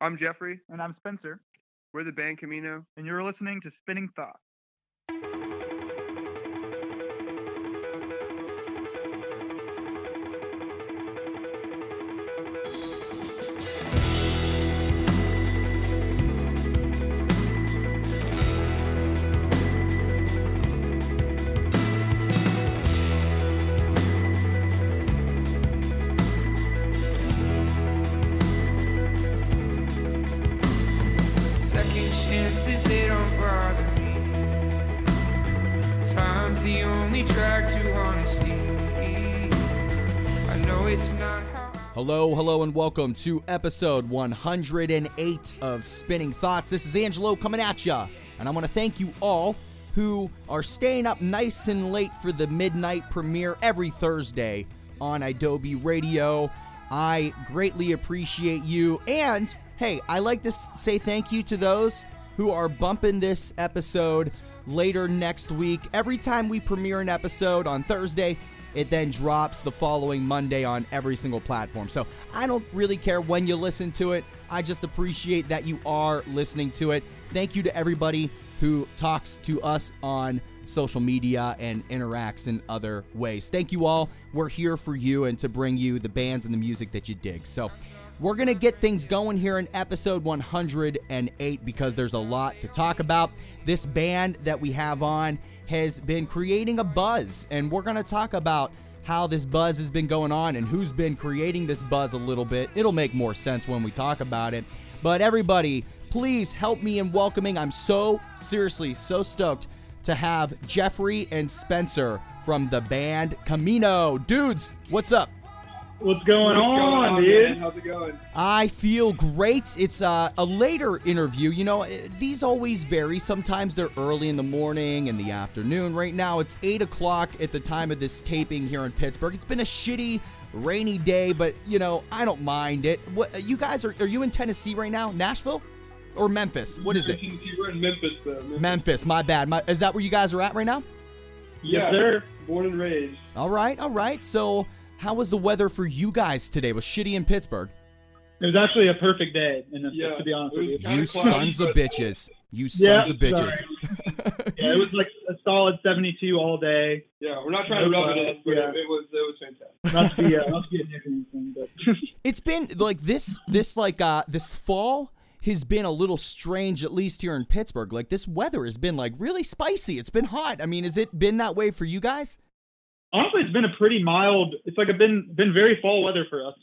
I'm Jeffrey. And I'm Spencer. We're the band Camino. And you're listening to Spinning Thoughts. Hello, hello, and welcome to episode 108 of Spinning Thoughts. This is Angelo coming at ya, and I want to thank you all who are staying up nice and late for the midnight premiere every Thursday on Adobe Radio. I greatly appreciate you, and hey, I like to say thank you to those who are bumping this episode later next week. Every time we premiere an episode on Thursday, it then drops the following Monday on every single platform. So I don't really care when you listen to it. I just appreciate that you are listening to it. Thank you to everybody who talks to us on social media and interacts in other ways. Thank you all. We're here for you and to bring you the bands and the music that you dig. So we're going to get things going here in episode 108 because there's a lot to talk about. This band that we have on has been creating a buzz, and we're going to talk about how this buzz has been going on and who's been creating this buzz a little bit. It'll make more sense when we talk about it. But everybody, please help me in welcoming. I'm so, seriously, so stoked to have Jeffrey and Spencer from the band Camino. Dudes, what's up? What's going What's on, going on, dude? man? How's it going? I feel great. It's uh, a later interview. You know, these always vary. Sometimes they're early in the morning, in the afternoon. Right now, it's 8 o'clock at the time of this taping here in Pittsburgh. It's been a shitty, rainy day, but, you know, I don't mind it. What, you guys, are, are you in Tennessee right now? Nashville? Or Memphis? What is it? We're in Memphis, though. Memphis. Memphis, my bad. My, is that where you guys are at right now? Yeah, Yes, sir. Born and raised. All right, all right. So, how was the weather for you guys today? It was shitty in Pittsburgh. It was actually a perfect day, in this, Yeah, to be honest with was you. kinda You cloudy, sons of bitches. You Yeah, sons of bitches. Yeah, it was like a solid 72 all day. Yeah, we're not trying to rub it in, but Yeah. it, it was it was fantastic. Not to be, uh, not to be a dick or anything, but It's been like this this like uh this fall has been a little strange at least here in Pittsburgh. Like this weather has been like really spicy. It's been hot. I mean, has it been that way for you guys? Honestly, it's been a pretty mild. It's like a been been very fall weather for us,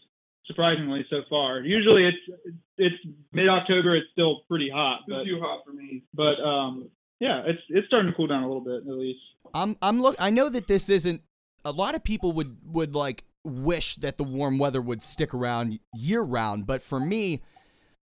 surprisingly so far. Usually, it's it's mid October. It's still pretty hot, but too hot for me. but um yeah, it's it's starting to cool down a little bit at least. I'm I'm look I know that this isn't a lot of people would would like wish that the warm weather would stick around year round, but for me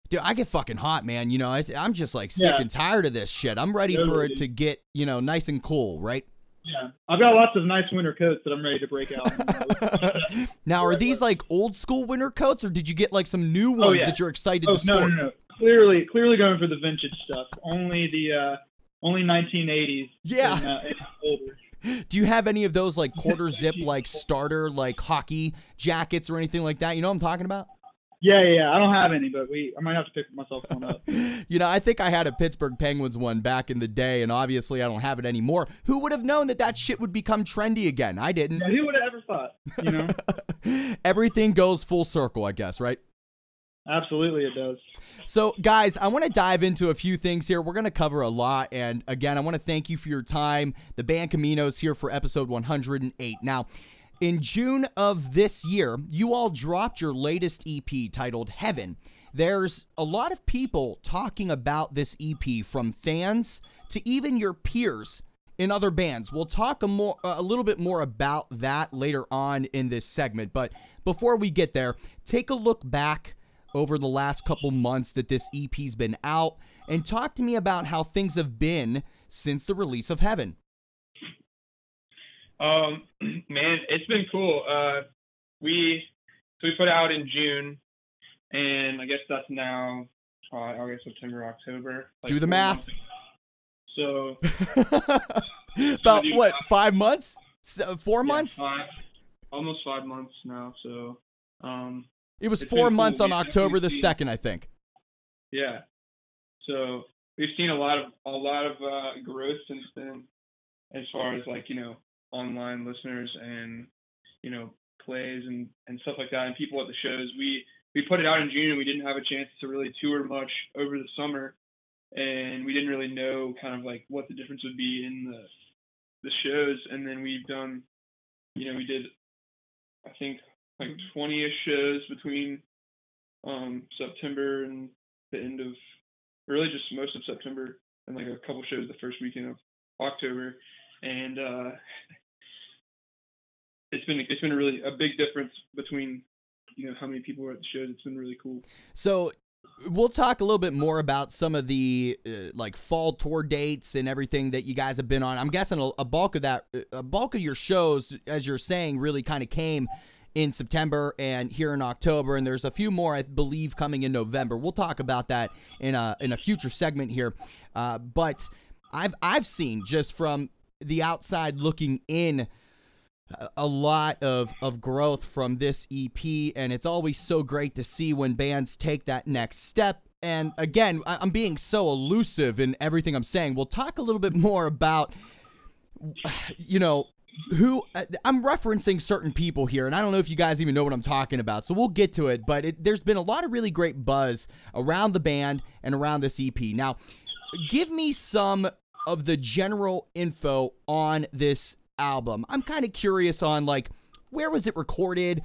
Dude, I get fucking hot, man. You know, I, I'm just like sick Yeah. and tired of this shit. I'm ready for it to get, you know, nice and cool, right? Yeah, I've got lots of nice winter coats that I'm ready to break out. now, are these like old school winter coats, or did you get like some new ones Oh, yeah. that you're excited oh to sport? no, no, no. clearly clearly going for the vintage stuff. Only the uh only 1980s. Yeah. and, uh, and. Do you have any of those like quarter zip like starter like hockey jackets or anything like that? You know what I'm talking about? Yeah, yeah, yeah. I don't have any, but we I might have to pick myself one up. You know, I think I had a Pittsburgh Penguins one back in the day, and obviously I don't have it anymore. Who would have known that that shit would become trendy again? I didn't. Yeah, who would have ever thought? You know, Everything goes full circle, I guess, right? absolutely it does. So, guys, I want to dive into a few things here. We're going to cover a lot. And again, I want to thank you for your time. The band Caminos here for episode 108. Now, in June of this year, you all dropped your latest EP titled Heaven. There's a lot of people talking about this EP from fans to even your peers in other bands. We'll talk a more a little bit more about that later on in this segment, but before we get there, take a look back over the last couple months that this EP's been out and talk to me about how things have been since the release of Heaven. Um, man, it's been cool. Uh, we so we put out in June, and I guess that's now uh, August, September, October. like Do the math. So about what, math. 5 months? So, 4 yeah, months? five, almost five months now. So um, It was 4 months cool. on We October the 2nd, I think. Yeah. So we've seen a lot of a lot of uh, growth since then, as far as like you know online listeners and you know plays and and stuff like that, and people at the shows. We we put it out in June, and we didn't have a chance to really tour much over the summer, and we didn't really know kind of like what the difference would be in the the shows. And then we've done, you know, we did, I think like 20ish shows between um September and the end of really just most of September and like a couple shows the first weekend of October and uh it's been it's been a really a big difference between you know how many people were at the shows it's been really cool So we'll talk a little bit more about some of the uh, like fall tour dates and everything that you guys have been on. I'm guessing a, a bulk of that, a bulk of your shows, as you're saying, really kind of came in September and here in October, and there's a few more I believe coming in November. We'll talk about that in a in a future segment here. Uh, but I've I've seen just from the outside looking in a- lot of of growth from this EP, and it's always so great to see when bands take that next step. And again, I'm being so elusive in everything I'm saying. We'll talk a little bit more about, you know, who uh, I'm referencing certain people here, and I don't know if you guys even know what I'm talking about. So we'll get to it. But it, there's been a lot of really great buzz around the band and around this EP. Now, give me some of the general info on this album. I'm kind of curious on like where was it recorded?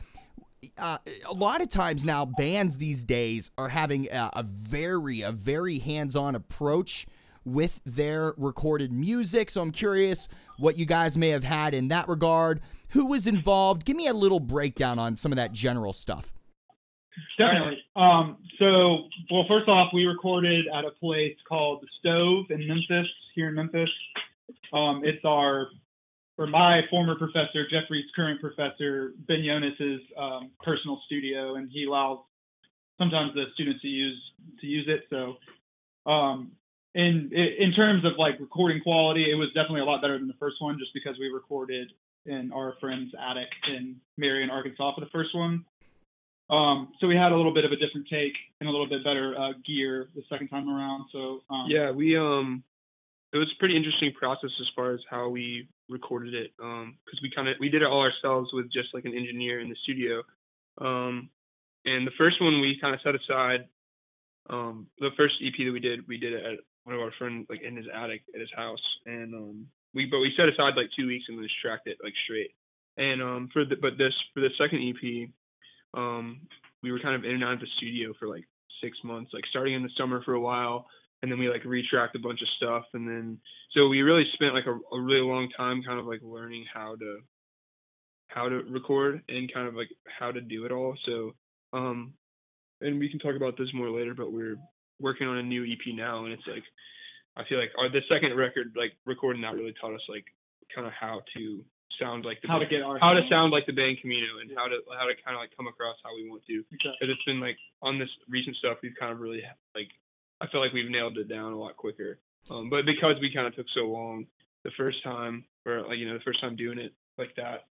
Uh, a lot of times now, bands these days are having a, a very, a very hands-on approach with their recorded music. So I'm curious what you guys may have had in that regard. Who was involved? Give me a little breakdown on some of that general stuff. Definitely. Um, so, well, first off, we recorded at a place called the Stove in Memphis, here in Memphis. Um, it's our, or my former professor, Jeffrey's current professor, Ben Jonas's um, personal studio, and he allows sometimes the students to use to use it. So, um, in in terms of like recording quality, it was definitely a lot better than the first one, just because we recorded in our friend's attic in Marion, Arkansas, for the first one. Um, so we had a little bit of a different take and a little bit better uh, gear the second time around. So um, yeah we um it was a pretty interesting process as far as how we recorded it um because we kind of we did it all ourselves with just like an engineer in the studio. Um and the first one we kind of set aside um the first ep that we did we did it at one of our friends like in his attic at his house. And um we but we set aside like two weeks and then just tracked it like straight. And um for the but this for the second ep um we were kind of in and out of the studio for like six months like starting in the summer for a while and then we like retracked a bunch of stuff and then so we really spent like a, a really long time kind of like learning how to how to record and kind of like how to do it all. So um and we can talk about this more later but we're working on a new ep now and it's like i feel like our the second record like recording that really taught us like kind of how to sound like the how to get our how to sound like the band Camino and how to how to kind of like come across how we want to. Okay. because it's been like on this recent stuff we've kind of really like I feel like we've nailed it down a lot quicker. Um, but because we kind of took so long the first time, or like you know the first time doing it like that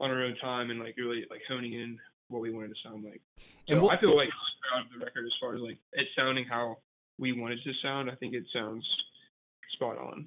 on our own time and like really like honing in what we wanted to sound like. And So what- I feel like proud of the record as far as like it sounding how we wanted to sound. I think it sounds spot on.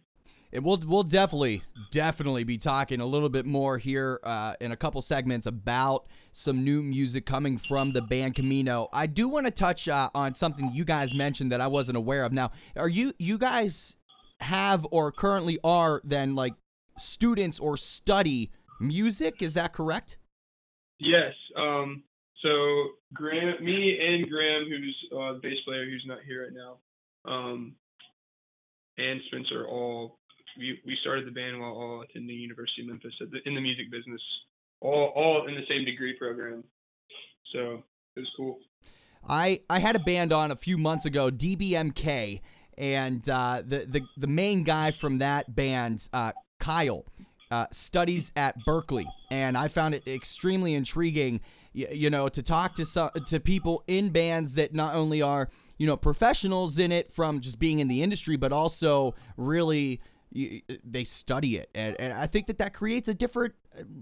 And we'll we'll definitely definitely be talking a little bit more here uh, in a couple segments about some new music coming from the band Camino. I do want to touch uh, on something you guys mentioned that I wasn't aware of. Now, are you you guys have or currently are then like students or study music? Is that correct? Yes. Um, so Graham, me and Graham, who's uh, the bass player, who's not here right now, um, and Spencer, all we, we started the band while all attending University of Memphis the, in the music business, all all in the same degree program. So it was cool. I I had a band on a few months ago, DBMK, and uh, the the the main guy from that band, uh, Kyle, uh, studies at Berklee, and I found it extremely intriguing. You, you know, to talk to some, to people in bands that not only are you know professionals in it from just being in the industry, but also really y- they study it, and, and I think that that creates a different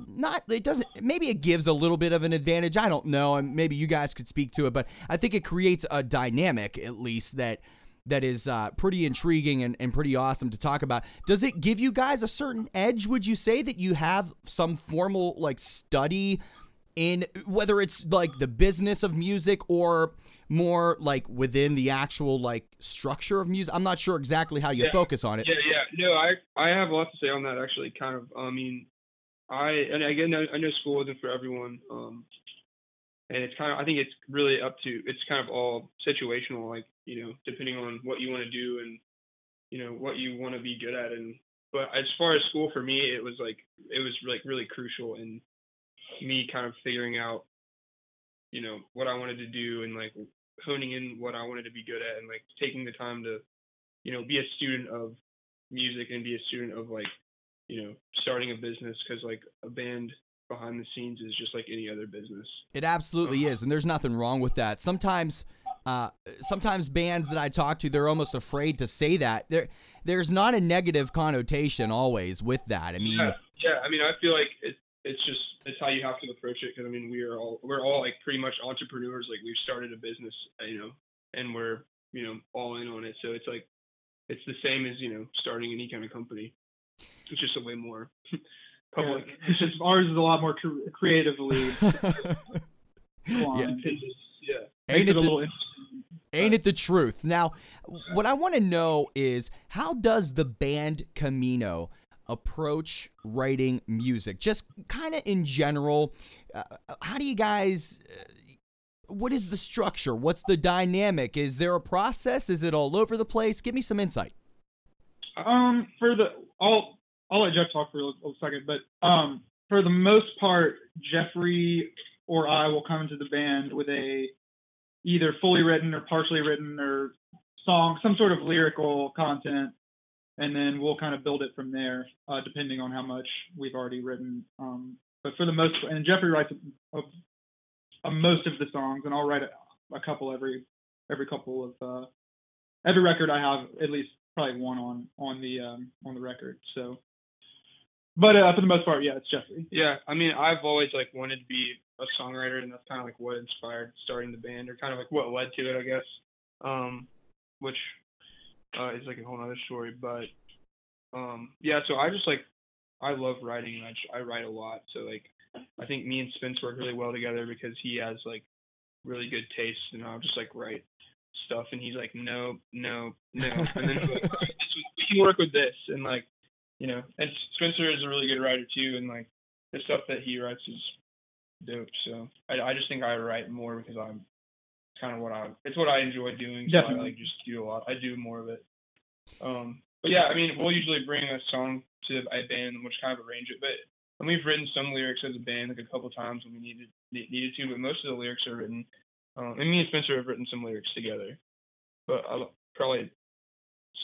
not it doesn't maybe it gives a little bit of an advantage. I don't know. And maybe you guys could speak to it but i think it creates a dynamic at least that that is uh, pretty intriguing and, and pretty awesome to talk about. Does it give you guys a certain edge would you say that you have some formal like study in whether it's like the business of music or more like within the actual like structure of music i'm not sure exactly how you Yeah. focus on it Yeah, yeah. No, I I have a lot to say on that actually. Kind of. I mean, I and again I, I know school isn't for everyone. Um, and it's kind of I think it's really up to it's kind of all situational. Like you know, depending on what you want to do and you know what you want to be good at. And but as far as school for me, it was like it was like really crucial in me kind of figuring out you know what I wanted to do and like honing in what I wanted to be good at and like taking the time to you know be a student of music and be a student of like you know starting a business because like a band behind the scenes is just like any other business It absolutely is, and there's nothing wrong with that. Sometimes, uh, sometimes bands that I talk to, they're almost afraid to say that. There, there's not a negative connotation always with that. I mean, yeah yeah i mean i feel like it, it's just it's how you have to approach it because i mean we are all we're all like pretty much entrepreneurs like we've started a business uh, you know and we're you know all in on it so it's like it's the same as you know starting any kind of company it's just a way more public It's just ours is a lot more cre- creatively. inclined. yeah ain't it it a the, little interesting. ain't it the truth? Now, what I want to know is how does the band Camino approach writing music? Just kind of in general, uh, how do you guys? Uh, what is the structure? What's the dynamic? Is there a process? Is it all over the place? Give me some insight. Um, for the I'll I'll let Jeff talk for a, a second, but um, for the most part, Jeffrey or I will come into the band with a either fully written or partially written or song, some sort of lyrical content, and then we'll kind of build it from there, uh, depending on how much we've already written. Um, but for the most, and Jeffrey writes a, a, a most of the songs, and I'll write a, a couple every every couple of uh, every record I have at least probably one on on the um, on the record. So, but uh, for the most part, yeah, it's Jeffrey. Yeah, I mean, I've always like wanted to be a songwriter, and that's kind of like what inspired starting the band, or kind of like what led to it, I guess. Um, which uh, is like a whole other story, but um, yeah. So I just like I love writing, I I write a lot. So like I think me and Spence work really well together because he has like really good taste, and I'll just like write stuff, and he's like, no, no, no, and then like, "All right, we can work with this, and like you know, and Spencer is a really good writer too, and like the stuff that he writes is dope. So I, I just think I write more because I'm kind of what I it's what I enjoy doing. So I like just do a lot. I do more of it. Um, but yeah, I mean, we'll usually bring a song to a band and we'll just kind of arrange it. But and we've written some lyrics as a band like a couple times when we needed needed to. But most of the lyrics are written. Um, and me and Spencer have written some lyrics together. But I, probably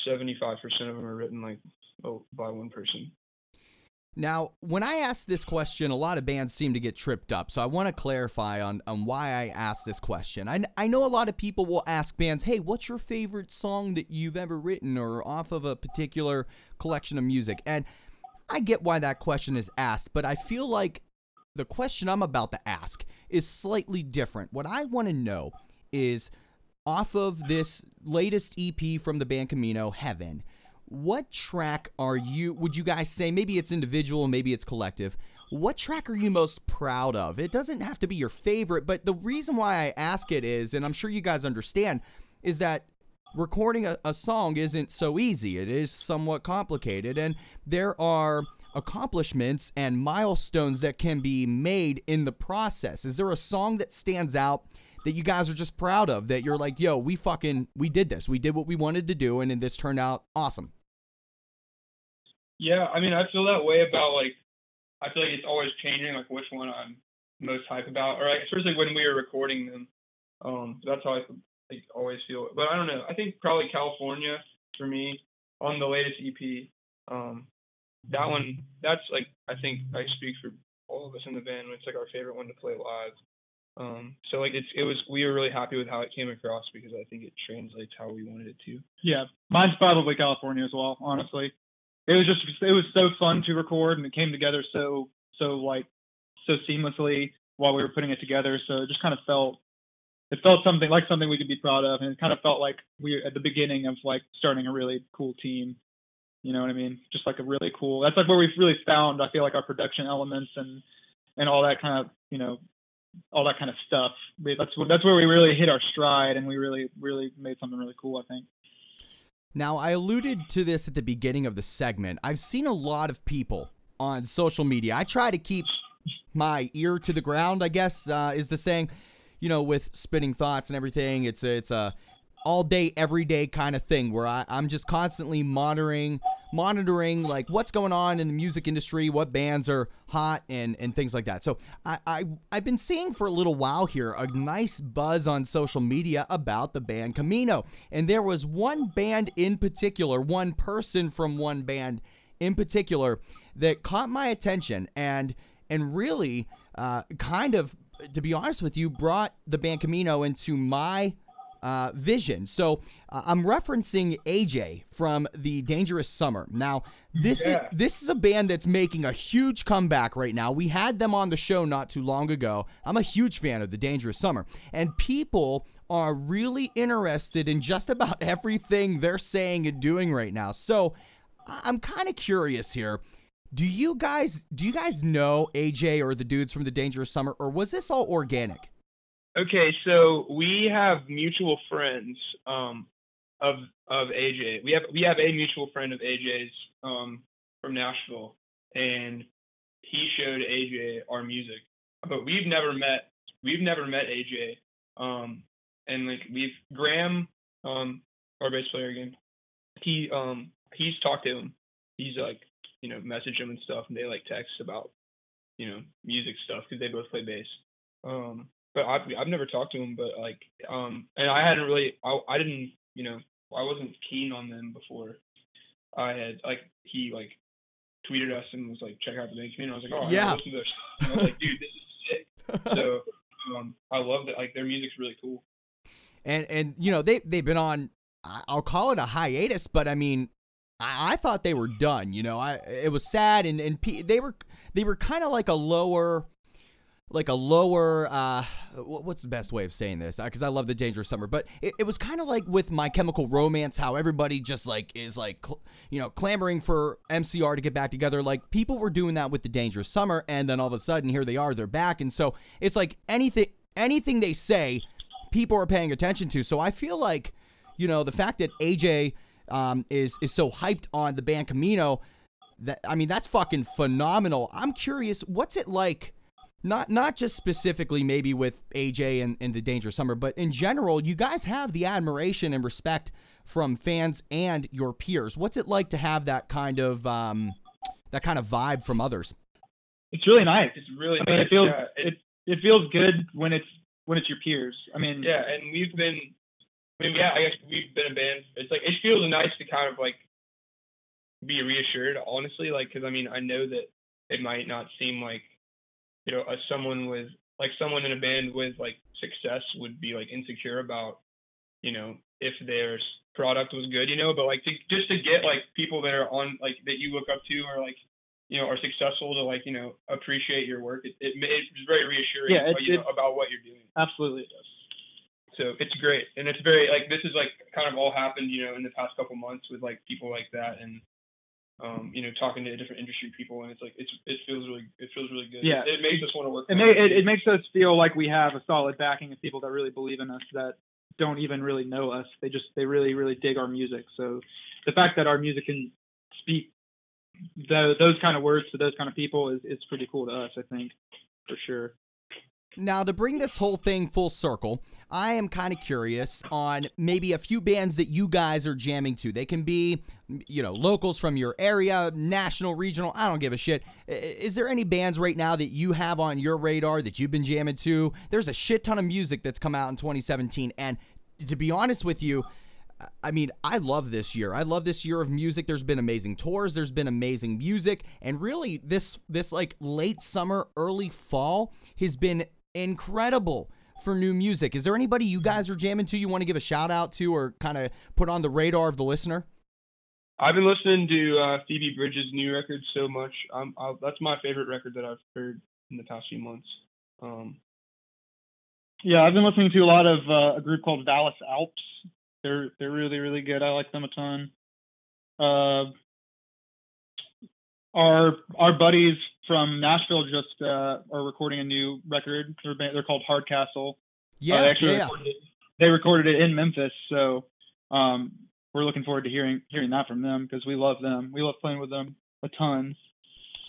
seventy five percent of them are written like oh, by one person. Now, when I ask this question, a lot of bands seem to get tripped up. So I want to clarify on, on why I asked this question. I, I know a lot of people will ask bands, hey, what's your favorite song that you've ever written or off of a particular collection of music? And I get why that question is asked, but I feel like the question I'm about to ask is slightly different. What I want to know is off of this latest EP from the band Camino, Heaven, what track are you would you guys say maybe it's individual maybe it's collective what track are you most proud of? It doesn't have to be your favorite but the reason why i ask it is and i'm sure you guys understand is that recording a, a song isn't so easy. It is somewhat complicated and there are accomplishments and milestones that can be made in the process. Is there a song that stands out that you guys are just proud of that you're like yo we fucking we did this we did what we wanted to do and then this turned out awesome Yeah, I mean, I feel that way about like, I feel like it's always changing, like which one I'm most hype about, or like especially when we were recording them. Um, that's how I like, always feel. But I don't know. I think probably California for me on the latest EP. Um, that one, that's like I think I speak for all of us in the band. It's like our favorite one to play live. Um, so like it's it was we were really happy with how it came across because I think it translates how we wanted it to. Yeah, mine's probably California as well. Honestly, it was just it was so fun to record and it came together so so like so seamlessly while we were putting it together. So it just kind of felt it felt something like something we could be proud of, and it kind of felt like we at the beginning of like starting a really cool team. You know what I mean? Just like a really cool. That's like where we've really found. I feel like our production elements and and all that kind of you know all that kind of stuff. That's that's where we really hit our stride, and we really really made something really cool. I think. Now, I alluded to this at the beginning of the segment. I've seen a lot of people on social media. I try to keep my ear to the ground, I guess, uh, is the saying. You know, with spinning thoughts and everything, it's a, it's a all day, every day kind of thing where I, I'm just constantly monitoring, monitoring like what's going on in the music industry, what bands are hot, and and things like that. So I, I I've been seeing for a little while here a nice buzz on social media about the band Camino, and there was one band in particular, one person from one band in particular that caught my attention and and really uh, kind of to be honest with you brought the band Camino into my uh, vision. So uh, I'm referencing AJ from the Dangerous Summer. Now this Yeah. is this is a band that's making a huge comeback right now. We had them on the show not too long ago. I'm a huge fan of the Dangerous Summer, and people are really interested in just about everything they're saying and doing right now. So I'm kind of curious here. Do you guys do you guys know AJ or the dudes from the Dangerous Summer, or was this all organic? Okay, so we have mutual friends um, of of AJ. We have we have a mutual friend of AJ's um, from Nashville, and he showed AJ our music, but we've never met. We've never met AJ, um, and like we've Graham, um, our bass player again. He um he's talked to him. He's like you know message him and stuff, and they like text about you know music stuff because they both play bass. But I've I've never talked to him, but like um, and I hadn't really I I didn't you know I wasn't keen on them before. I had like he like tweeted us and was like check out the band Camino. I was like oh Yeah. yeah. listen to I was like dude this is sick. So um, I love that like their music's really cool. and and you know they they've been on I- I'll call it a hiatus, but I mean I, I thought they were done. You know, I it was sad and and pe- they were they were kind of like a lower like a lower uh what's the best way of saying this? Because i love the dangerous summer but it, it was kind of like with my chemical romance how everybody just like is like cl- you know clamoring for mcr to get back together. Like people were doing that with the dangerous summer and then all of a sudden here they are they're back. And so it's like anything anything they say people are paying attention to. So i feel like you know the fact that aj um, is is so hyped on the band camino that i mean that's fucking phenomenal. I'm curious what's it like not not just specifically maybe with AJ and, and the Dangerous Summer, but in general, you guys have the admiration and respect from fans and your peers. What's it like to have that kind of um, that kind of vibe from others? It's really nice. It's really I mean, nice. it feels yeah, it it feels good when it's when it's your peers. I mean, Yeah, and we've been, I mean, yeah, I guess we've been a band. It's like it feels nice to kind of like be reassured, honestly, like because I mean I know that it might not seem like you know as someone with like someone in a band with like success would be like insecure about you know if their product was good, you know, but like to, just to get like people that are on like that you look up to or like you know are successful to like you know appreciate your work. It, it it's very reassuring. Yeah, it- you know, about what you're doing. absolutely it does. So it's great, and it's very like this is like kind of all happened, you know, in the past couple months with like people like that, and um, you know, talking to different industry people, and it's like it's it feels really it feels really good. Yeah. it makes us want to work. It, may, it, it makes us feel like we have a solid backing of people that really believe in us that don't even really know us. They just they really really dig our music. So the fact that our music can speak tho- those kind of words to those kind of people is is pretty cool to us. I think for sure. Now, to bring this whole thing full circle, I am kind of curious on maybe a few bands that you guys are jamming to. They can be, you know, locals from your area, national, regional, I don't give a shit. Is there any bands right now that you have on your radar that you've been jamming to? There's a shit ton of music that's come out in 2017, and to be honest with you, I mean, I love this year. I love this year of music. There's been amazing tours, there's been amazing music, and really this this like late summer, early fall has been incredible for new music. Is there anybody you guys are jamming to you want to give a shout out to or kind of put on the radar of the listener? I've been listening to uh, Phoebe Bridgers' new record so much. Um, i that's my favorite record that I've heard in the past few months. Um, Yeah, I've been listening to a lot of uh, a group called Dallas Alps. They're they're really really good. I like them a ton. Uh, our our buddies from Nashville just uh, are recording a new record. They're they're called Hardcastle. Uh, Yeah, they actually yeah. recorded it, they recorded it in Memphis, so um, we're looking forward to hearing hearing that from them because we love them. We love playing with them a ton.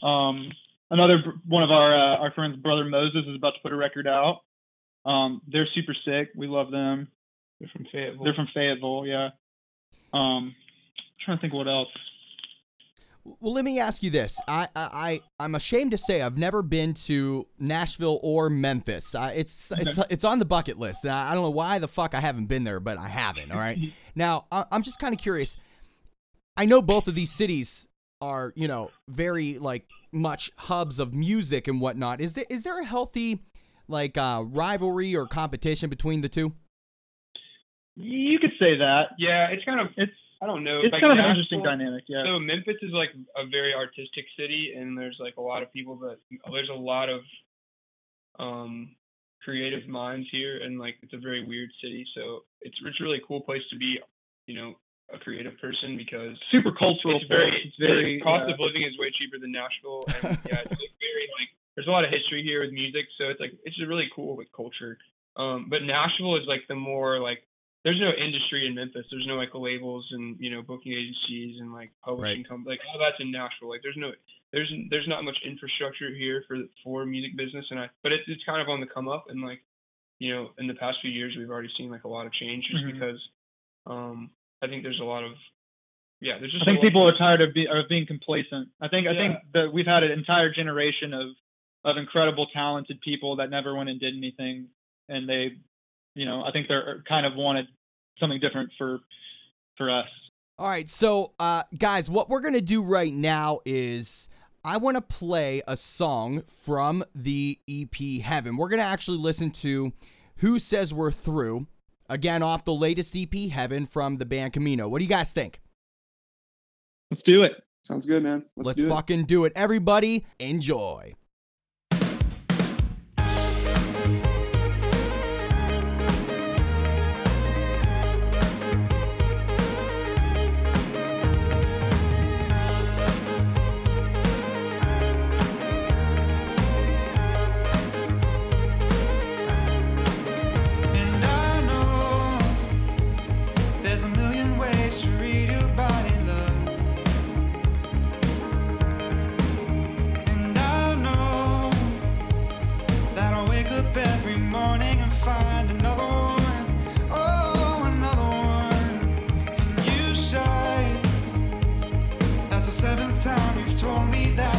Um, another one of our uh, our friends, brother Moses, is about to put a record out. Um, they're super sick. We love them. they're from Fayetteville. They're from Fayetteville, yeah. Um, trying to think what else. Well, let me ask you this. I, I, I I'm ashamed to say I've never been to Nashville or Memphis. Uh, it's it's it's on the bucket list, and I, I don't know why the fuck I haven't been there, but I haven't. All right. now I, I'm just kind of curious. I know both of these cities are you know very like much hubs of music and whatnot. Is there is there a healthy like uh, rivalry or competition between the two? You could say that. yeah, it's kind of It's I don't know. it's like kind of an interesting dynamic, yeah. So Memphis is like a very artistic city, and there's like a lot of people that there's a lot of um creative minds here, and like it's a very weird city. So it's it's a really cool place to be, you know, a creative person because Super cultural. it's very. It's very cost yeah. of living is way cheaper than Nashville, and yeah, it's like very like there's a lot of history here with music, so it's like it's just really cool with culture. Um, but Nashville is like the more like there's no industry in Memphis. There's no like labels and you know booking agencies and like publishing companies. Like all that's in Nashville. Like there's no there's there's not much infrastructure here for for music business, and I but it's it's kind of on the come up, and like you know in the past few years we've already seen like a lot of change just Mhm. because um I think there's a lot of yeah there's just I think people are tired of, be, of being complacent. I think I think that we've had an entire generation of of incredible, talented people that never went and did anything, and they, you know, I think they're kind of wanted something different for for us. All right, so uh, guys, what we're gonna do right now is I want to play a song from the EP Heaven. We're gonna actually listen to "Who Says We're Through" again off the latest EP Heaven from the band Camino. What do you guys think? Let's do it. Sounds good, man. Let's, Let's do it. fucking do it, everybody! Enjoy. told me that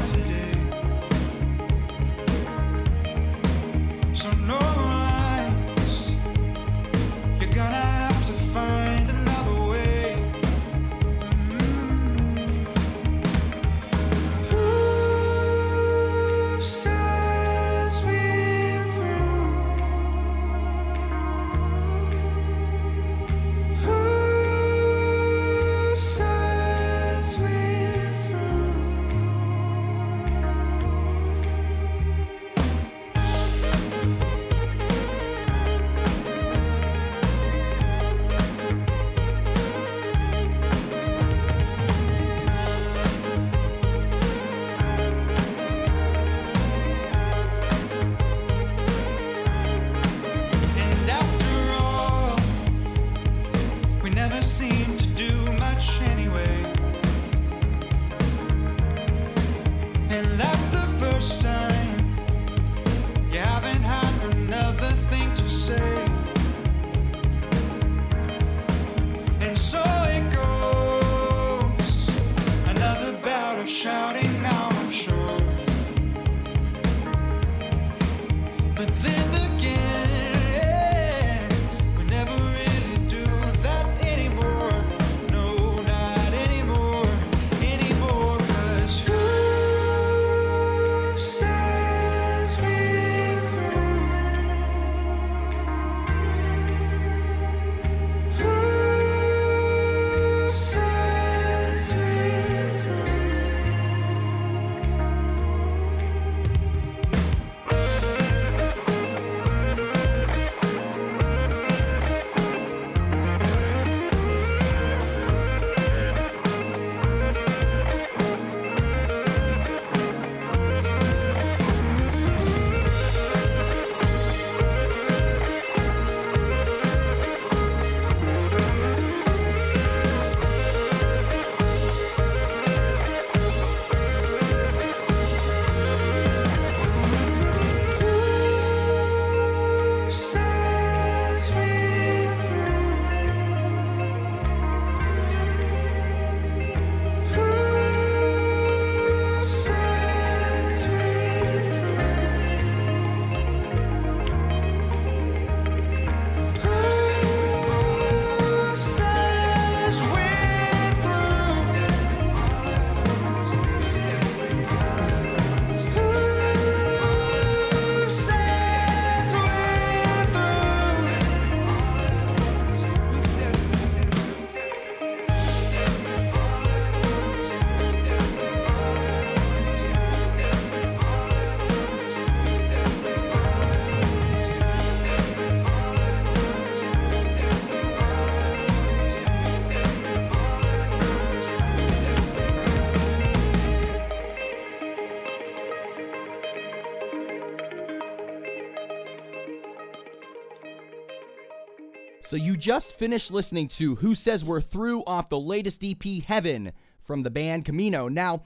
So you just finished listening to Who Says We're Through off the latest EP Heaven from the band Camino. Now,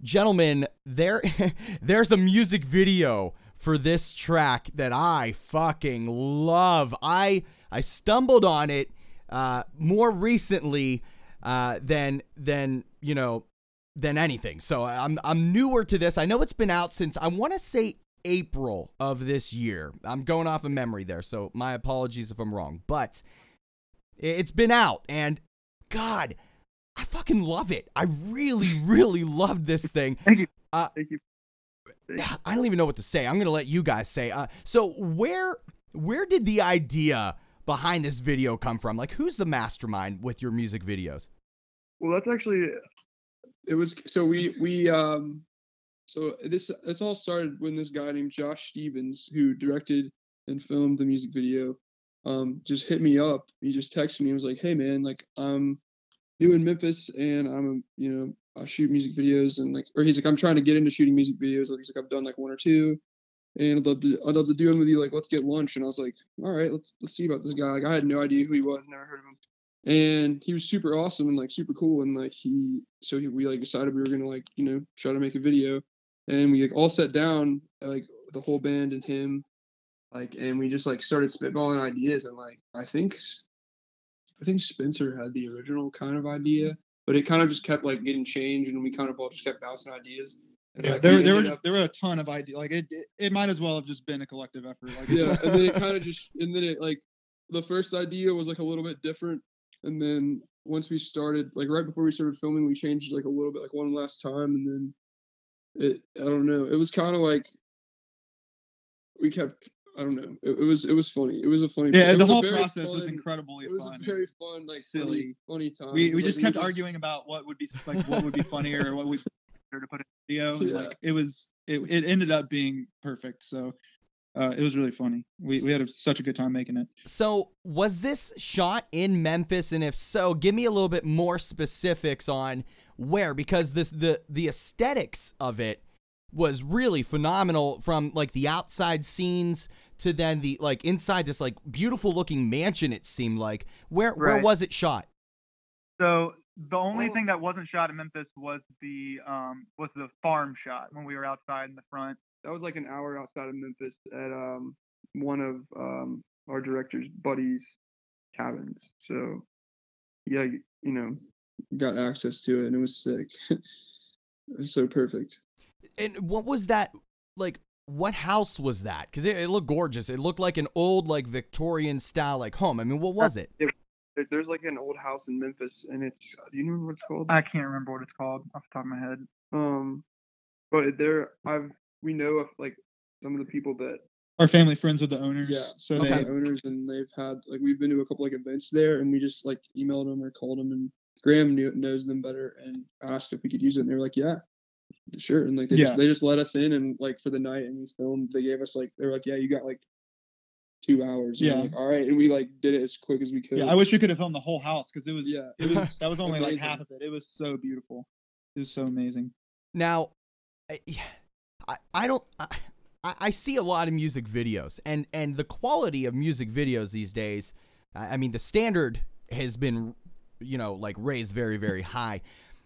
gentlemen, there there's a music video for this track that I fucking love. I I stumbled on it uh, more recently uh, than than you know than anything. So I'm I'm newer to this. I know it's been out since I want to say April of this year. I'm going off of memory there, so my apologies if I'm wrong. But it's been out, and God, I fucking love it. I really, really loved this thing. Thank you. Uh, Thank you. I don't even know what to say. I'm gonna let you guys say. Uh, so where where did the idea behind this video come from? Like, who's the mastermind with your music videos? Well, that's actually it was so we we um so this this all started when this guy named Josh Stevens who directed and filmed the music video um just hit me up. He just texted me and was like, "Hey man, like I'm new in Memphis and I'm you know I shoot music videos and like or he's like I'm trying to get into shooting music videos. Like he's like I've done like one or two and I'd love to I'd love to do one with you. Like let's get lunch. And I was like, all right, let's let's see about this guy. Like I had no idea who he was, never heard of him and he was super awesome and like super cool and like he so he, we like decided we were gonna like you know try to make a video and we like all sat down like the whole band and him like and we just like started spitballing ideas and like i think i think spencer had the original kind of idea but it kind of just kept like getting changed and we kind of all just kept bouncing ideas and, Yeah, like, there, there were up- there were a ton of ideas. Like it, it, it might as well have just been a collective effort. Like yeah and then it kind of just and then it like the first idea was like a little bit different and then once we started like right before we started filming we changed like a little bit like one last time and then it i don't know it was kind of like we kept i don't know it, it was it was funny it was a funny yeah, the whole very process was fun- incredibly it was fun. a very fun like silly. funny, funny time we we Like, just kept arguing about what would be like what would be funnier or what would be better to put in the video. Yeah. Like it was it, it ended up being perfect. So uh, it was really funny. We we had a, such a good time making it. So, was this shot in Memphis? And if so, give me a little bit more specifics on where, because this the the aesthetics of it was really phenomenal. From like the outside scenes to then the like inside this like beautiful looking mansion. It seemed like where where Right. was it shot? So the only Oh. thing that wasn't shot in Memphis was the um was the farm shot when we were outside in the front. that was like an hour outside of memphis at um one of um our director's buddies cabins so yeah you, you know got access to it and it was sick it was so perfect And what was that like? What house was that? Because it, it looked gorgeous. It looked like an old like Victorian style like home. I mean, what was it? There- there's like an old house in memphis and it's do you remember what it's called I can't remember what it's called off the top of my head. um but there i've we know of like some of the people that Our family friends with the owners. yeah So some of they the owners and they've had like we've been to a couple like events there and we just like emailed them or called them and graham knew, knows them better and asked if we could use it and they were like yeah sure and like they Yeah. just they just let us in and like for the night and we filmed they gave us like they were like yeah you got like two hours and Yeah. like, all right and we like did it as quick as we could Yeah, I wish we could have filmed the whole house because it was Yeah. it was that was only like half of it. It was so beautiful. It was so amazing. Now, I, I, I don't. I, I see a lot of music videos, and and the quality of music videos these days. I I mean, the standard has been, you know, like raised very very high.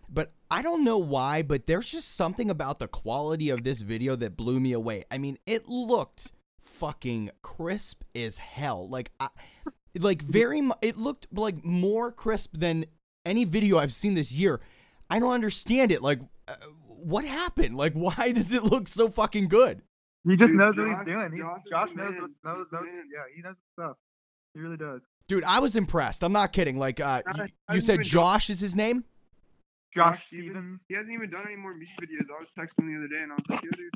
But I don't know why, but there's just something about the quality of this video that blew me away. I mean, it looked fucking crisp as hell. Like, I, like very. mu- It looked like more crisp than any video I've seen this year. I don't understand it. Like, uh, what happened? Like, why does it look so fucking good? He just Dude, knows what he's doing. He, Josh Josh the knows what knows, He's the knows man. yeah, he knows stuff. He really does. Dude, I was impressed. I'm not kidding. Like, uh, I- y- I you said even don't- Josh is his name? Josh Stevens. Stevens. he hasn't even done any more music videos i was texting the other day and i was like yo dude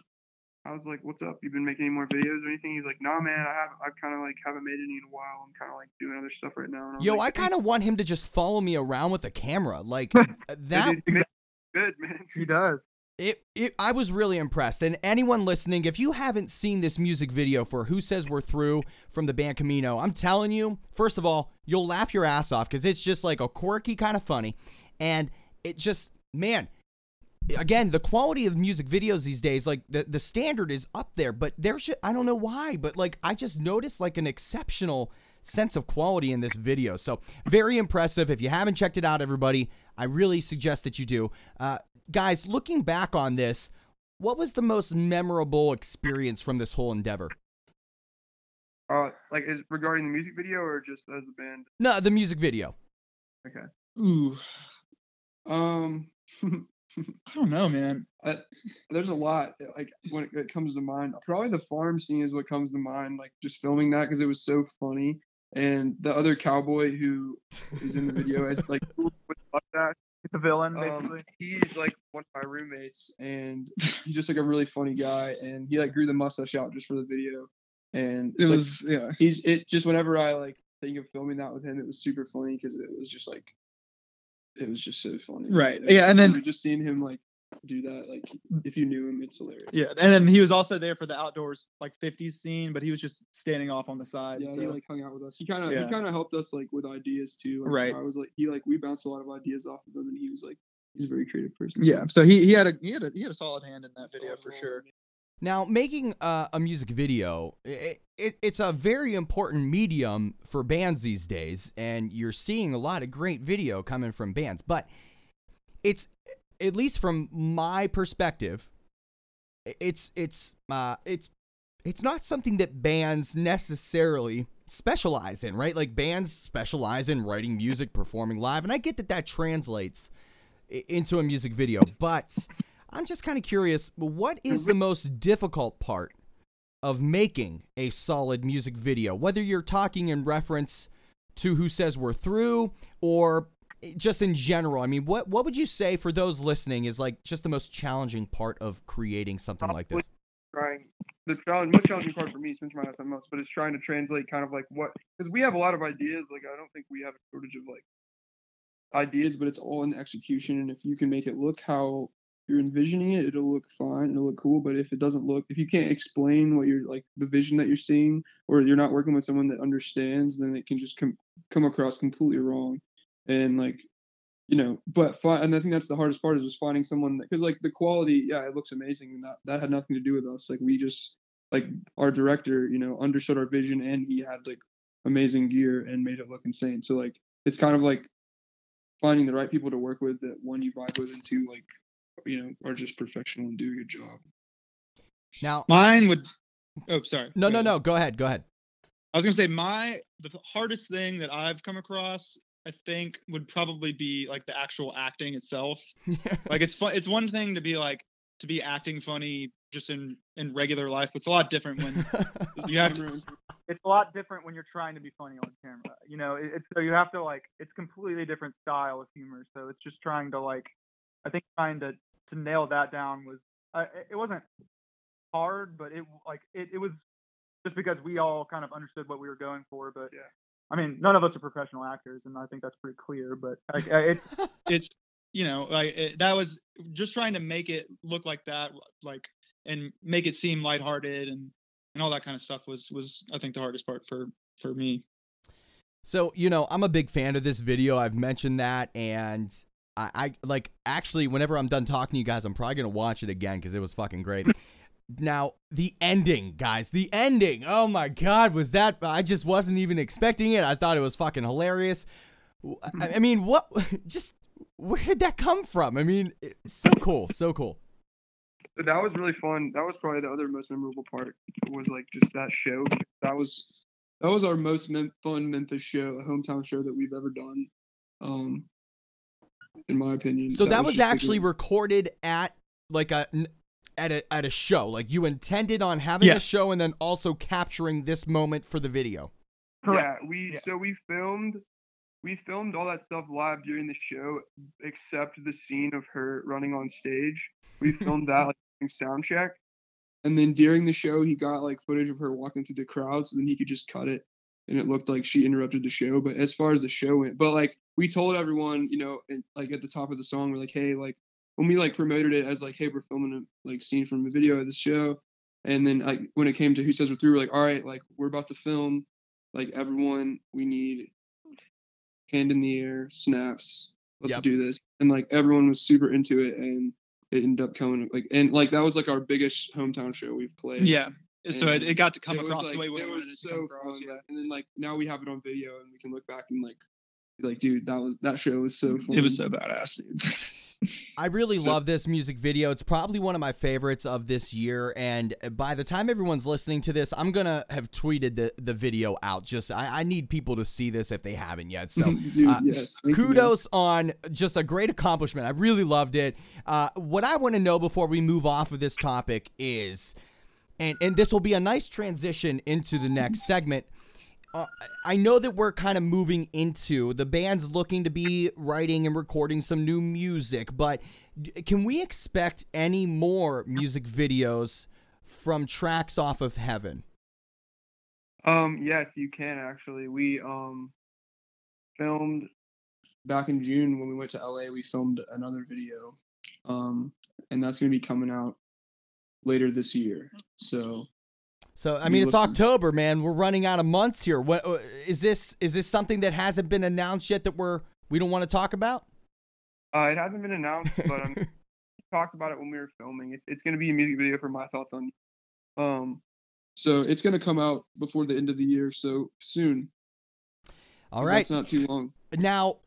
I was like, "What's up? You been making any more videos or anything?" He's like, "Nah, man. I have. I kind of like haven't made any in a while. I'm kind of like doing other stuff right now." And I was Yo, I kind of want him to just follow me around with a camera. Like, that Dude, he makes it good, man. He does. It, it I was really impressed. And anyone listening, if you haven't seen this music video for Who Says We're Through from the band Camino, I'm telling you, first of all, you'll laugh your ass off because it's just like a quirky kind of funny. And it just, man, again, the quality of music videos these days, like the, the standard is up there, but there's, ju- I don't know why, but like I just noticed like an exceptional sense of quality in this video. So very impressive. If you haven't checked it out, everybody, I really suggest that you do. Uh, guys, looking back on this, what was the most memorable experience from this whole endeavor? Uh, like is regarding the music video or just as a band? No, the music video. Okay. Ooh. Um. I don't know, man. I, there's a lot like when it, it comes to mind. Probably the farm scene is what comes to mind. Like just filming that because it was so funny. And the other cowboy who is in the video as like with mustache. The villain, Um, he's like one of my roommates, and he's just like a really funny guy. And he like grew the mustache out just for the video. And It it's, like, was yeah. he's it just whenever I like think of filming that with him, it was super funny because it was just like it was just so funny. Right. Yeah, was and so- then- just seeing him like do that, like if you knew him, it's hilarious. Yeah, and then he was also there for the outdoors like 50s scene, but he was just standing off on the side. Yeah, so. he like hung out with us. He kind of Yeah. he kind of helped us like with ideas too. Like, Right. I was like he like we bounced a lot of ideas off of him, and he was like he's a very creative person. yeah, so he, he had a he had a he had a solid hand in that video for sure. Now, making uh, a music video, it, it, it's a very important medium for bands these days, and you're seeing a lot of great video coming from bands. But it's, at least from my perspective, it's it's uh, it's it's not something that bands necessarily specialize in, right? Like bands specialize in writing music, performing live, and I get that that translates into a music video, but I'm just kind of curious, what is the most difficult part of making a solid music video? Whether you're talking in reference to who says we're through or just in general. I mean, what what would you say for those listening is like just the most challenging part of creating something like this? trying the challenge most challenging part for me since my FM most, but it's trying to translate kind of like what because we have a lot of ideas. Like I don't think we have a shortage of like ideas, but it's all in the execution. And if you can make it look how you're envisioning it, it'll look fine, it'll look cool. But if it doesn't look, if you can't explain what you're like the vision that you're seeing, or you're not working with someone that understands, then it can just come come across completely wrong. And like you know, but fi- and I think that's the hardest part is just finding someone because like the quality, yeah, it looks amazing, and that that had nothing to do with us. Like we just like our director, you know, understood our vision, and he had like amazing gear and made it look insane. So like it's kind of like finding the right people to work with that one you vibe with, and two like you know are just professional and do a good job. Now, Mine would. Oh, sorry. no, Go no, ahead. no, go ahead, go ahead. I was gonna say my the hardest thing that I've come across, I think, would probably be like the actual acting itself. like it's fun. It's one thing to be like to be acting funny just in in regular life, but it's a lot different when you have. To, it's a lot different when you're trying to be funny on camera. You know, it, it's so you have to like it's completely different style of humor. So it's just trying to like, I think trying to to nail that down was uh, it- it wasn't hard, but it like it, it was just because we all kind of understood what we were going for. But Yeah. I mean, none of us are professional actors, and I think that's pretty clear. But like, uh, it, It's you know like it, that was just trying to make it look like that, like and make it seem lighthearted and and all that kind of stuff was was I think the hardest part for for me. So, you know, I'm a big fan of this video. I've mentioned that. And I, I like, actually, whenever I'm done talking to you guys, I'm probably going to watch it again because it was fucking great. Now, the ending, guys, the ending. Oh my God, was that? I just wasn't even expecting it. I thought it was fucking hilarious. I, I mean, what? Just where did that come from? I mean, so cool. So cool. That was really fun. That was probably the other most memorable part. Was like just that show. That was that was our most mem- fun Memphis show, a hometown show that we've ever done. Um, in my opinion. So that, was, just, like, actually recorded at like a at a at a show. Like you intended on having a show and then also capturing this moment for the video. Yeah, we Yeah. so we filmed we filmed all that stuff live during the show, except the scene of her running on stage. We filmed that like during sound check, and then during the show, he got like footage of her walking through the crowd, so then he could just cut it, and it looked like she interrupted the show. But as far as the show went, but like we told everyone, you know, and, like at the top of the song, we're like, hey, like when we like promoted it as like, hey, we're filming a like scene from a video of the show, and then like when it came to who says we're through, we're like, all right, like we're about to film like everyone we need hand in the air snaps let's Yep. do this and like everyone was super into it and it ended up coming like and like that was like our biggest hometown show we've played Yeah. So it, it got to come across like, the way we it was it so across. fun. Yeah. And then like now we have it on video and we can look back and like like, dude, that was that show was so fun. It was so badass, dude. I really So- love this music video. It's probably one of my favorites of this year. And by the time everyone's listening to this, I'm gonna have tweeted the, the video out. Just I, I need people to see this if they haven't yet. So dude, uh, yes. thank you, kudos on just a great accomplishment. I really loved it. Uh, what I want to know before we move off of this topic is, and and this will be a nice transition into the next segment. Uh, I know that we're kind of moving into the band's looking to be writing and recording some new music, but can we expect any more music videos from tracks off of Heaven? Um, yes, you can actually. We um filmed back in June when we went to LA. We filmed another video, um, and that's gonna be coming out later this year. So So I mean, it's October, man. We're running out of months here. What uh, this? Is this something that hasn't been announced yet that we're we don't want to talk about? uh, it hasn't been announced, but um, we talked about it when we were filming. It's it's gonna be a music video for my thoughts on. Um, so it's gonna come out before the end of the year, so soon. All right. It's not too long. now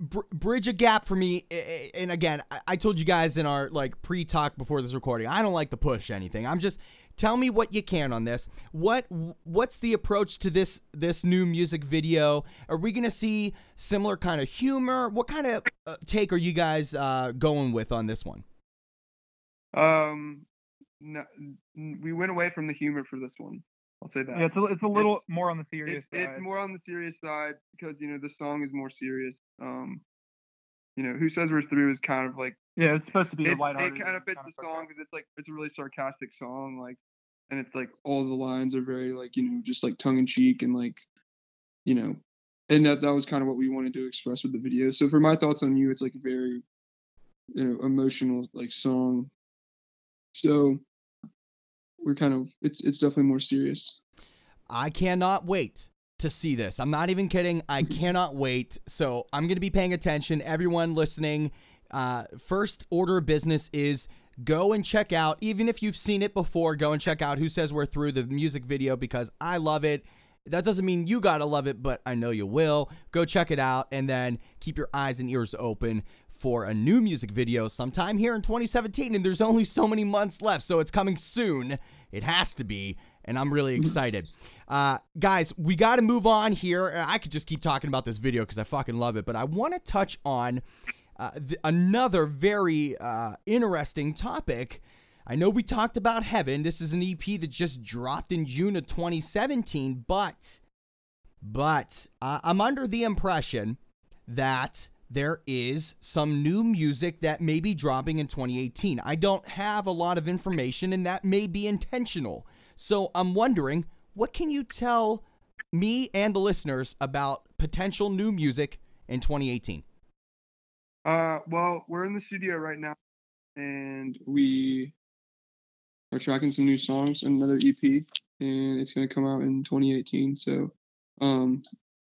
br- bridge a gap for me and again I-, I told you guys in our like pre-talk before this recording i don't like to push anything i'm just tell me what you can on this what what's the approach to this this new music video are we gonna see similar kind of humor what kind of uh, take are you guys uh, going with on this one Um, no, we went away from the humor for this one. I'll say that. Yeah, it's a, it's a little more on the serious it's, side. it's more on the serious side because you know the song is more serious. Um, you know, who says we're through is kind of like yeah, it's supposed to be a it's, lighthearted. it kind of and fits the kinda song because it's like it's a really sarcastic song, like, and it's like all the lines are very like you know just like tongue in cheek and like, you know, and that that was kind of what we wanted to express with the video. So for my thoughts on you, it's like a very, you know, emotional like song. So we're kind of it's it's definitely more serious. I cannot wait to see this. I'm not even kidding. I cannot wait. So I'm going to be paying attention. Everyone listening, uh, first order of business is go and check out, even if you've seen it before, go and check out Who Says We're Through the music video because I love it. That doesn't mean you got to love it, but I know you will. Go check it out and then keep your eyes and ears open for a new music video sometime here in 2017. And there's only so many months left, so it's coming soon. It has to be. And I'm really excited. Uh, guys, we got to move on here. I could just keep talking about this video because I fucking love it, but I want to touch on uh, th- another very uh, interesting topic. I know we talked about Heaven. This is an EP that just dropped in June of 2017, but but uh, I'm under the impression that there is some new music that may be dropping in 2018. I don't have a lot of information, and that may be intentional. So I'm wondering, what can you tell me and the listeners about potential new music in 2018? Uh, well, we're in the studio right now, and we are tracking some new songs and another EP, and it's gonna come out in 2018. So, um,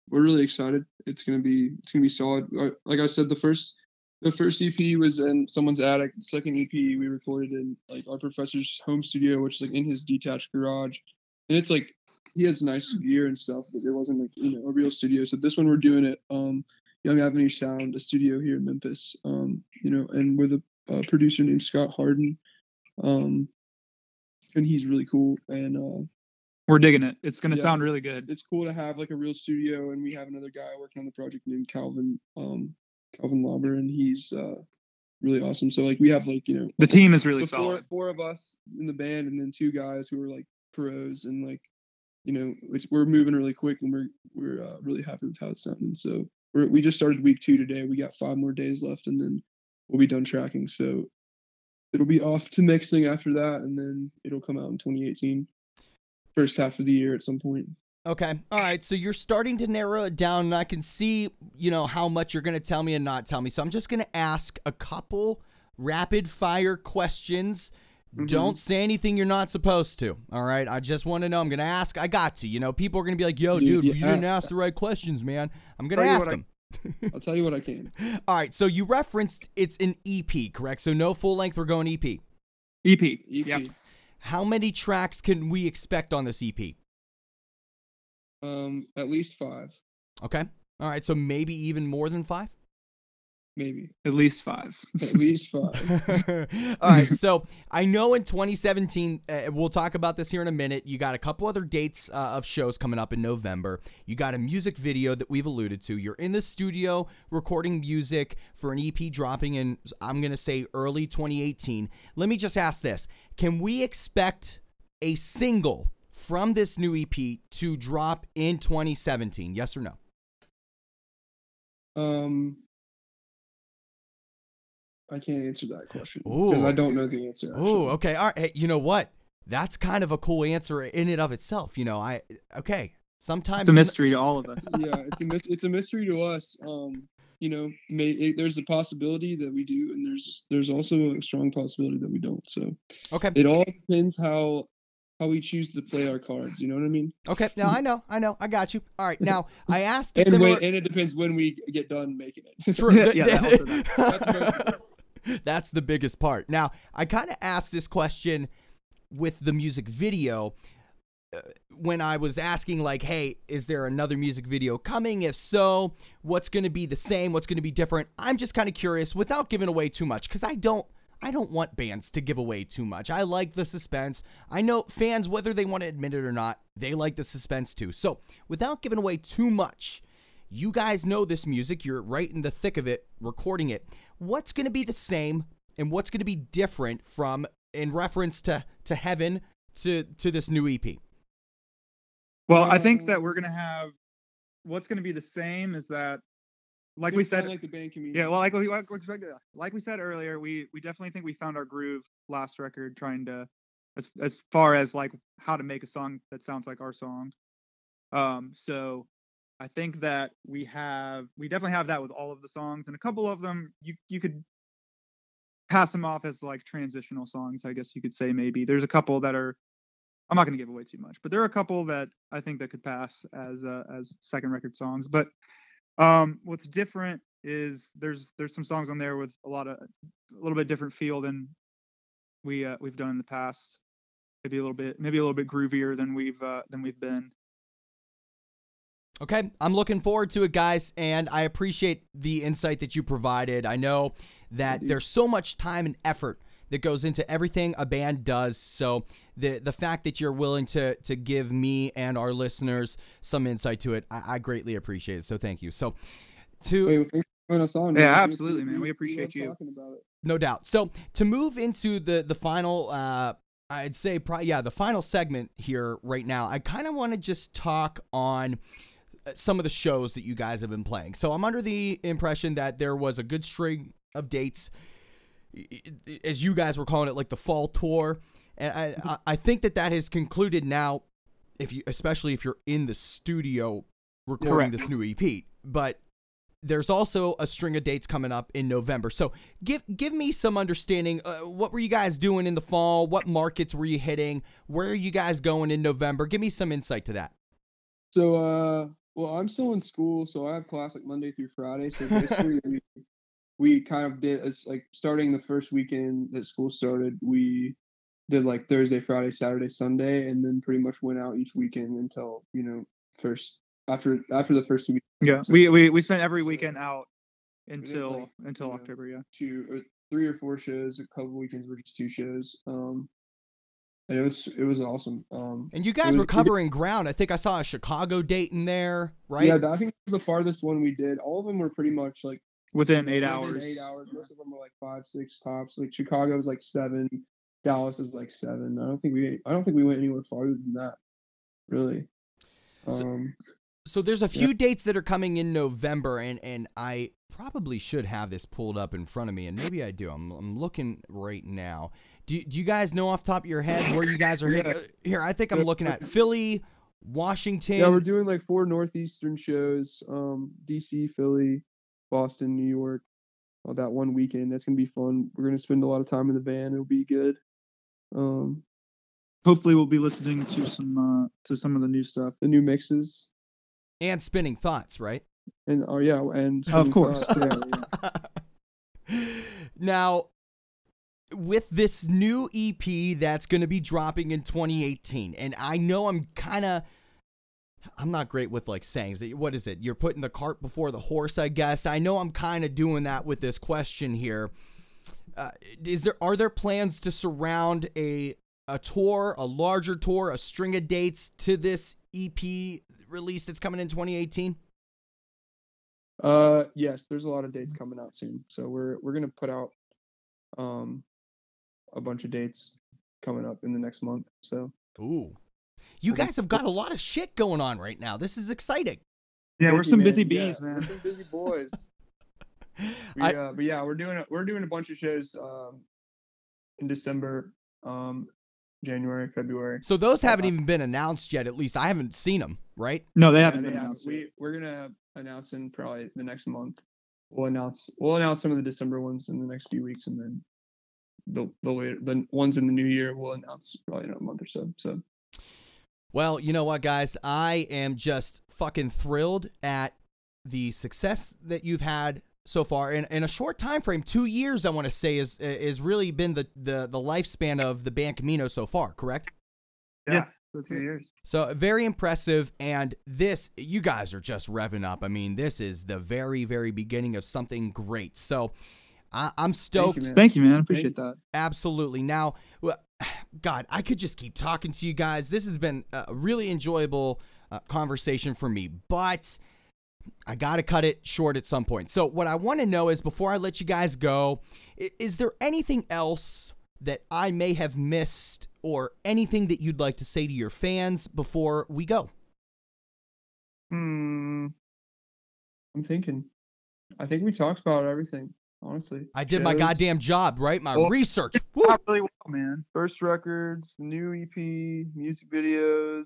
we're really excited. It's gonna be it's gonna be solid. Uh, Like I said, the first the first EP was in someone's attic. The second EP we recorded in like our professor's home studio, which is like in his detached garage, and it's like he has nice gear and stuff, but it wasn't like you know a real studio. So this one we're doing it. Um, Young Avenue Sound, a studio here in Memphis. Um, you know, and with a uh, producer named Scott Harden. Um, and he's really cool. And uh, We're digging it. It's gonna Yeah. sound really good. it's cool to have like a real studio. And we have another guy working on the project named Calvin, um, Calvin Lauber, and he's uh, really awesome. So like we have like you know The team is really the four, solid. four of us in the band, and then two guys who are like pros, and like you know, it's, we're moving really quick, and we're we're uh, really happy with how it's sounding. So we're, we just started week two today. We got five more days left, and then we'll be done tracking. So it'll be off to mixing after that, and then it'll come out in 2018, first half of the year at some point. Okay. All right. So you're starting to narrow it down, and I can see, you know, how much you're going to tell me and not tell me. So I'm just going to ask a couple rapid fire questions. Mhm. Don't say anything you're not supposed to. All right. I just want to know. I'm going to ask. I got to. You know, people are going to be like, yo, Dude, dude, you you didn't ask- ask the right questions, man. I'm going to ask what I- them. I'll tell you what I can. All right. So you referenced it's an EP, correct? So no full length. We're going E EP. EP. EP. Yep. how many tracks can we expect on this EP? Um, at least five, Okay. All right. So maybe even more than five. Maybe At least five. at least five. All right. So I know in 2017, uh, we'll talk about this here in a minute. You got a couple other dates uh, of shows coming up in November. You got a music video that we've alluded to. You're in the studio recording music for an EP dropping in, I'm going to say early 2018. Let me just ask this Can we expect a single from this new EP to drop in 2017? Yes or no? Um, I can't answer that question because I don't know the answer. Oh, okay. All right. Hey, you know what? That's kind of a cool answer in and of itself. You know, I okay. Sometimes It's a mystery to all of us. yeah, it's a mys- it's a mystery to us. Um, you know, may, it, there's a possibility that we do, and there's there's also a strong possibility that we don't. So Okay. it all depends how how we choose to play our cards. You know what I mean? Okay. Now I know. I know. I got you. All right. Now I asked And similar. when, and it depends when we get done making it. True. Yeah, that also that. That's the biggest part. Now, I kind of asked this question with the music video uh, when I was asking, like, hey, is there another music video coming? If so, what's going to be the same? What's going to be different? I'm just kind of curious without giving away too much because I don't. I don't want bands to give away too much. I like the suspense. I know fans, whether they want to admit it or not, they like the suspense too. So, without giving away too much, you guys know this music. You're right in the thick of it, recording it. What's going to be the same and what's going to be different from in reference to to Heaven to to this new EP? Well, I think that we're gonna have what's gonna be the same is that, like It's we said, like the band community. yeah. Well, like we like, like we said earlier, we we definitely think we found our groove last record, trying to as as far as like how to make a song that sounds like our song. Um, so I think that we have we definitely have that with all of the songs, and a couple of them you you could pass them off as like transitional songs, I guess you could say maybe. There's a couple that are I'm not going to give away too much, but there are a couple that I think that could pass as uh, as second record songs. But um, what's different is there's there's some songs on there with a lot of a little bit different feel than we uh, we've done in the past. Maybe a little bit maybe a little bit groovier than we've uh, than we've been. Okay, I'm looking forward to it, guys, and I appreciate the insight that you provided. I know that there's so much time and effort that goes into everything a band does. So the the fact that you're willing to to give me and our listeners some insight to it, I, I greatly appreciate it. So thank you. So to Wait, thanks for having us on. Yeah, man. Absolutely, man. We love appreciate you. About it. No doubt. So to move into the the final, uh, I'd say probably yeah, the final segment here right now. I kind of want to just talk on some of the shows that you guys have been playing. So I'm under the impression that there was a good string of dates, i- i- as you guys were calling it, like the fall tour, and I I- I think that that has concluded now. If you, especially if you're in the studio recording Correct. this new EP, but there's also a string of dates coming up in November. So give give me some understanding. Uh, what were you guys doing in the fall? What markets were you hitting? Where are you guys going in November? Give me some insight to that. So, uh, well, I'm still in school, so I have class like Monday through Friday. So basically, we, we kind of did it's like starting the first weekend that school started. We did like Thursday, Friday, Saturday, Sunday, and then pretty much went out each weekend until you know first after after the first two weeks. Yeah, we we we spent every weekend out until like, until you know, October. Yeah. two or three or four shows. A couple weekends were just two shows. Um, it was it was awesome. Um, And you guys was- were it- covering ground. I think I saw a Chicago date in there, right? Yeah, I think it was the farthest one we did. All of them were pretty much like Within eight within hours. Eight hours. Most of them were like five, six tops. Like Chicago was like seven. Dallas is like seven. I don't think we. I don't think we went anywhere farther than that. Really. So- Um. So there's a Yeah. few dates that are coming in November, and and I probably should have this pulled up in front of me, and maybe I do. I'm I'm looking right now. Do do you guys know off the top of your head where you guys are? Yeah. Uh, Here, I think I'm looking at Philly, Washington. yeah, we're doing like four northeastern shows. Um, DC, Philly, Boston, New York. Uh, that one weekend. That's gonna be fun. We're gonna spend a lot of time in the van. It'll be good. Um, Hopefully, we'll be listening to some uh to some of the new stuff. the new mixes and spinning thoughts, right? and oh yeah, and Of course. Thoughts, yeah, yeah. now, with this new EP that's going to be dropping in 2018, and I know I'm kind of. I'm not great with like sayings. What is it? You're putting the cart before the horse, I guess. I know I'm kind of doing that with this question here. Uh, is there are there plans to surround a a tour, a larger tour, a string of dates to this EP release that's coming in 2018? Uh, yes, there's a lot of dates coming out soon. So we're we're gonna put out um a bunch of dates coming up in the next month. So Ooh. You guys have got a lot of shit going on right now. This is exciting. Yeah, we're some man. busy Yeah, bees, we're man. some busy boys. We, I- uh, but yeah, we're doing a, we're doing a bunch of shows um in December, um, January, February. So those haven't Uh, even been announced yet. At least I haven't seen them, right? No, they haven't they been haven't. announced. yet. We we're gonna announce in probably the next month. We'll announce we'll announce some of the December ones in the next few weeks, and then the the later the ones in the new year we'll announce probably in a month or so. So Well, you know what, guys? I am just fucking thrilled at the success that you've had so far in, in a short time frame. Two years, I want to say, is is really been the, the the lifespan of the band Camino so far. Correct? Yes. for two years. So very impressive, and this you guys are just revving up. I mean, this is the very very beginning of something great. So I, I'm stoked. man. Thank you, man. I appreciate that. Absolutely. Now, God, I could just keep talking to you guys. This has been a really enjoyable uh, conversation for me, but I got to cut it short at some point. So, what I want to know is before I let you guys go, i- is there anything else that I may have missed or anything that you'd like to say to your fans before we go? Hmm. I'm thinking. I think we talked about everything. Honestly, I did my goddamn job, right? My Well- research. Woo! Not really well, man. first records, new EP, music videos.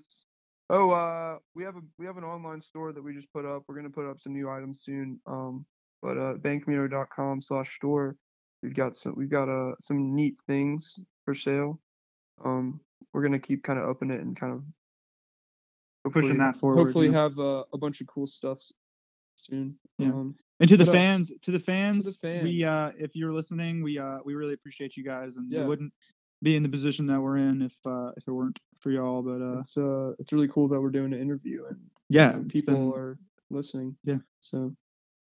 Oh, uh, we have a we have an online store that we just put up. We're gonna put up some new items soon. Um, but uh, bandcamino.com slash store. We've got some we've got uh some neat things for sale. Um, we're gonna keep kind of upping it and kind of Pushing that forward, Hopefully, yeah. have uh, a bunch of cool stuff soon. Yeah. Um, And to the But, uh, fans, to the fans, we uh, if you're listening, we uh, we really appreciate you guys, and Yeah. we wouldn't be in the position that we're in if uh, if it weren't for y'all. But uh, it's uh it's really cool that we're doing an interview and yeah, and people been- are listening. Yeah. So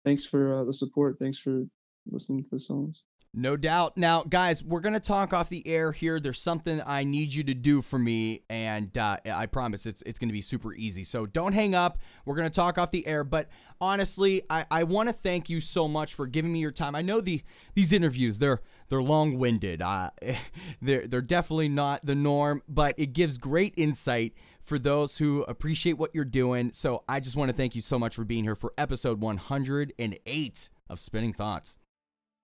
thanks for uh, the support. Thanks for listening to the songs. No doubt. Now, guys, we're gonna talk off the air here. There's something I need you to do for me, and uh, I promise it's it's gonna be super easy. So don't hang up. We're gonna talk off the air. But honestly, I, I want to thank you so much for giving me your time. I know the these interviews they're they're long winded. Uh, they're they're definitely not the norm, but it gives great insight for those who appreciate what you're doing. So I just want to thank you so much for being here for episode 108 of Spinning Thoughts.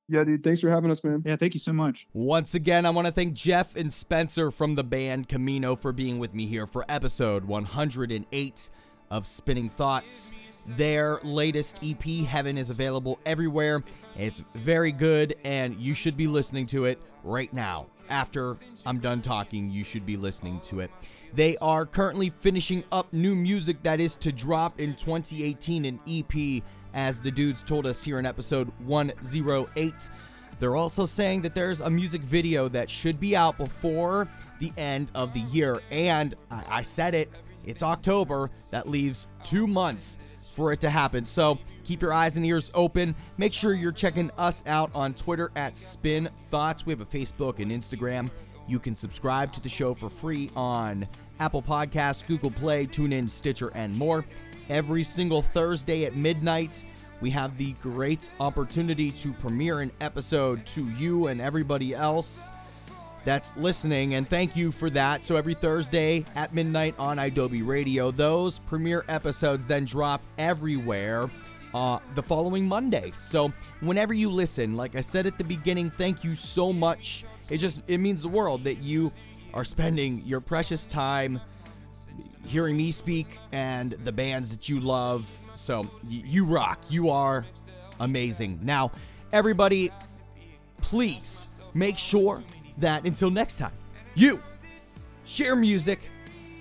Yeah, dude. Thanks for having us, man. yeah. Thank you so much. Once again, I want to thank Jeff and Spencer from the band Camino for being with me here for episode 108 of Spinning Thoughts. Their latest EP, Heaven, is available everywhere. It's very good, and you should be listening to it right now. After I'm done talking, you should be listening to it. They are currently finishing up new music that is to drop in 2018, an EP, as the dudes told us here in episode 108. They're also saying that there's a music video that should be out before the end of the year. And I, I said it, it's October. That leaves two months for it to happen. So keep your eyes and ears open. Make sure you're checking us out on Twitter at Spin Thoughts. We have a Facebook and Instagram. You can subscribe to the show for free on Apple Podcasts, Google Play, TuneIn, Stitcher, and more. Every single Thursday at midnight, we have the great opportunity to premiere an episode to you and everybody else that's listening, and thank you for that. So every Thursday at midnight on Adobe Radio, those premiere episodes then drop everywhere uh, the following Monday. So whenever you listen, like I said at the beginning, thank you so much. It just it means the world that you are spending your precious time hearing me speak and the bands that you love. So y- you rock. You are amazing. Now, everybody, please make sure that until next time, you share music,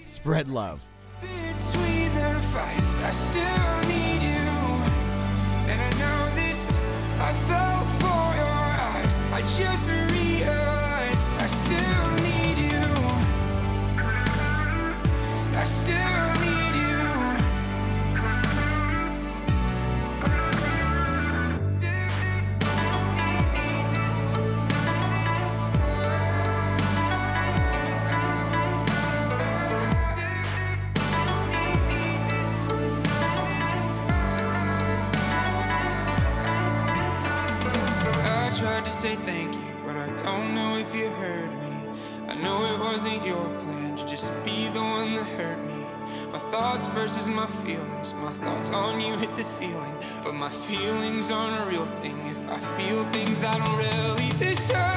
spread love. Between the fights, But my feelings aren't a real thing if I feel things I don't really deserve.